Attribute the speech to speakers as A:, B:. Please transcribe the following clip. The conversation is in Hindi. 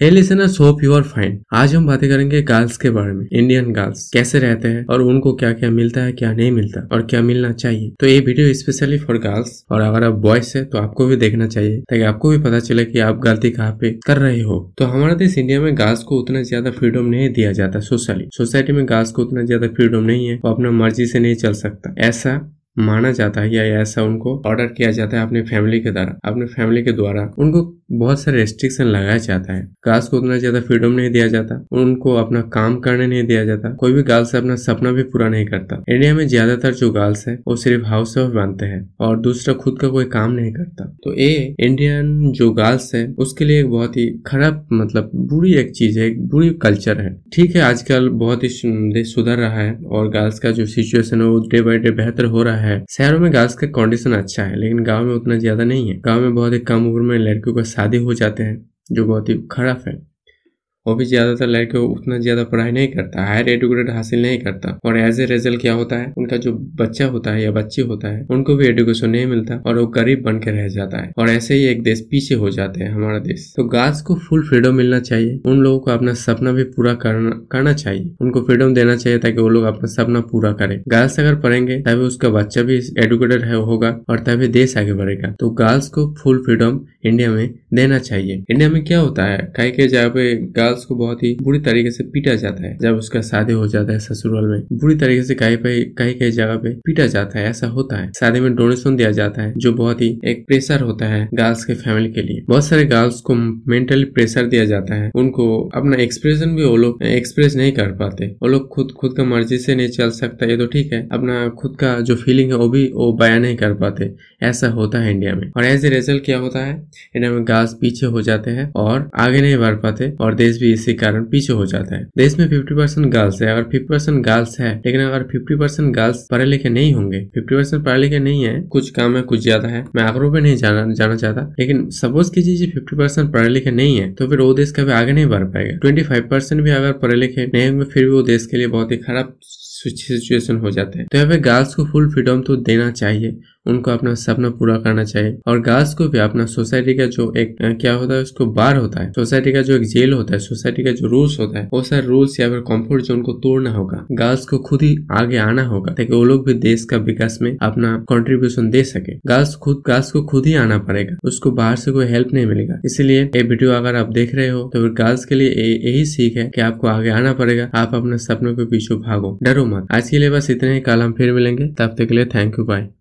A: Hey listeners hope you are fine आज हम बातें करेंगे गर्ल्स के बारे में इंडियन गर्ल्स कैसे रहते हैं और उनको क्या क्या मिलता है, क्या नहीं मिलता और क्या मिलना चाहिए। तो ये वीडियो स्पेशली फॉर गर्ल्स और अगर आप बॉयज़ है तो आपको भी देखना चाहिए ताकि आपको भी पता चले कि आप गलती कहाँ पे कर रहे हो। तो हमारे देश इंडिया में गर्ल्स को उतना ज़्यादा फ्रीडम नहीं दिया जाता सोशली सोसाइटी में गर्ल्स को उतना ज़्यादा फ्रीडम नहीं है, वो अपना मर्ज़ी से नहीं चल सकता। ऐसा माना जाता है या ऐसा उनको ऑर्डर किया जाता है अपने फैमिली के द्वारा, अपने फैमिली के द्वारा। उनको बहुत सारे रेस्ट्रिक्शन लगाया जाता है। गर्ल्स को उतना ज़्यादा फ्रीडम नहीं दिया जाता, उनको अपना काम करने नहीं दिया जाता। कोई भी गर्ल्स अपना सपना भी पूरा नहीं करता। इंडिया में ज़्यादातर जो गर्ल्स है, वो सिर्फ़ हाउस वाइफ बनते हैं और दूसरा खुद का कोई काम नहीं करता। तो ये इंडियन जो गर्ल्स है, उसके लिए एक बहुत ही खराब मतलब बुरी एक चीज़ है, एक बुरी कल्चर है। ठीक है, आजकल बहुत ही देश सुधर रहा है और गर्ल्स का जो सिचुएशन है, वो डे बाई डे बेहतर हो रहा है। शहरों में गर्ल्स का कंडीशन अच्छा है, लेकिन गाँव में उतना ज़्यादा नहीं है। गाँव में बहुत ही कम उम्र में लड़कियों का शादी हो जाते हैं, जो बहुत ही खराब है। वो भी ज़्यादातर लड़के उतना ज़्यादा पढ़ाई नहीं करता हायर एडुकेटेड हासिल नहीं करता। और एज ए रिज़ल्ट क्या होता है? उनका जो बच्चा होता है या बच्ची होता है, उनको भी एडुकेशन नहीं मिलता और वो गरीब बन के रह जाता है। और ऐसे ही एक देश पीछे हो जाते हैं हमारा देश। तो गर्ल्स को फुल फ्रीडम मिलना चाहिए। उन लोगों को अपना सपना भी पूरा करना करना चाहिए। उनको फ्रीडम देना चाहिए ताकि वो लोग अपना सपना पूरा करें। गर्ल्स अगर पढ़ेंगे, तभी उसका बच्चा भी एडुकेटेड होगा और तभी देश आगे बढ़ेगा। तो गर्ल्स को फुल फ्रीडम इंडिया में देना चाहिए। इंडिया में क्या होता है कई कई जगह पे गर्ल्स को बहुत ही बुरी तरीके से पीटा जाता है, जब उसका शादी हो जाता है ससुराल में, बुरी तरीके से कहीं पे कहीं कहीं जगह पे पीटा जाता है, ऐसा होता है। शादी में डोनेशन दिया जाता है, जो बहुत ही एक प्रेशर होता है गर्ल्स के फैमिली के लिए। बहुत सारे गर्ल्स को मेंटली प्रेशर दिया जाता है, उनको अपना एक्सप्रेशन भी वो लोग एक्सप्रेस नहीं कर पाते। वो लोग खुद खुद का मर्ज़ी से नहीं चल सकता, ये तो ठीक है, अपना खुद का जो फीलिंग है वो भी वो बयान नहीं कर पाते, ऐसा होता है इंडिया में। और एज ए रिज़ल्ट क्या होता है इंडिया में गर्ल्स पीछे हो जाते हैं और आगे नहीं बढ़ पाते और देश भी इसी कारण पीछे हो जाता है। देश में 50 परसेंट गर्ल्स है। अगर 50 परसेंट गर्ल्स है, लेकिन अगर 50 परसेंट गर्ल्स पढ़े लिखे नहीं होंगे 50 परसेंट पढ़े लिखे नहीं है, कुछ काम है, कुछ ज़्यादा है, मैं आंकड़ों पे नहीं जाना जाना चाहता। लेकिन सपोज़ कीजिए फिफ्टी परसेंट पढ़े लिखे नहीं है तो फिर वो देश कभी आगे नहीं बढ़ पाएगा। ट्वेंटी फाइव परसेंट भी अगर पढ़े लिखे नहीं होंगे, फिर भी वो देश के लिए बहुत ही खराब सिचुएशन हो जाते हैं। तो यहाँ पे गर्ल्स को फुल फ्रीडम तो देना चाहिए। उनको अपना सपना पूरा करना चाहिए। और गर्ल्स को भी अपना सोसाइटी का जो एक क्या होता है, उसको बार होता है। सोसाइटी का जो एक जेल होता है, सोसाइटी का जो रूल्स होता है, वो सारे रूल्स या फिर कंफर्ट जोन को तोड़ना होगा। गर्ल्स को खुद ही आगे आना होगा, ताकि वो लोग भी देश का विकास में अपना कॉन्ट्रीब्यूशन दे सके। गर्ल्स खुद गर्ल्स को खुद ही आना पड़ेगा, उसको बाहर से कोई हेल्प नहीं मिलेगा। इसीलिए ये वीडियो अगर आप देख रहे हो तो फिर गर्ल्स के लिए यही सीख है कि आपको आगे आना पड़ेगा, आप अपने सपनों के पीछे भागो। डरो मत। आज के लिए बस इतने ही, कल हम फिर मिलेंगे, तब तक के लिए थैंक यू बाय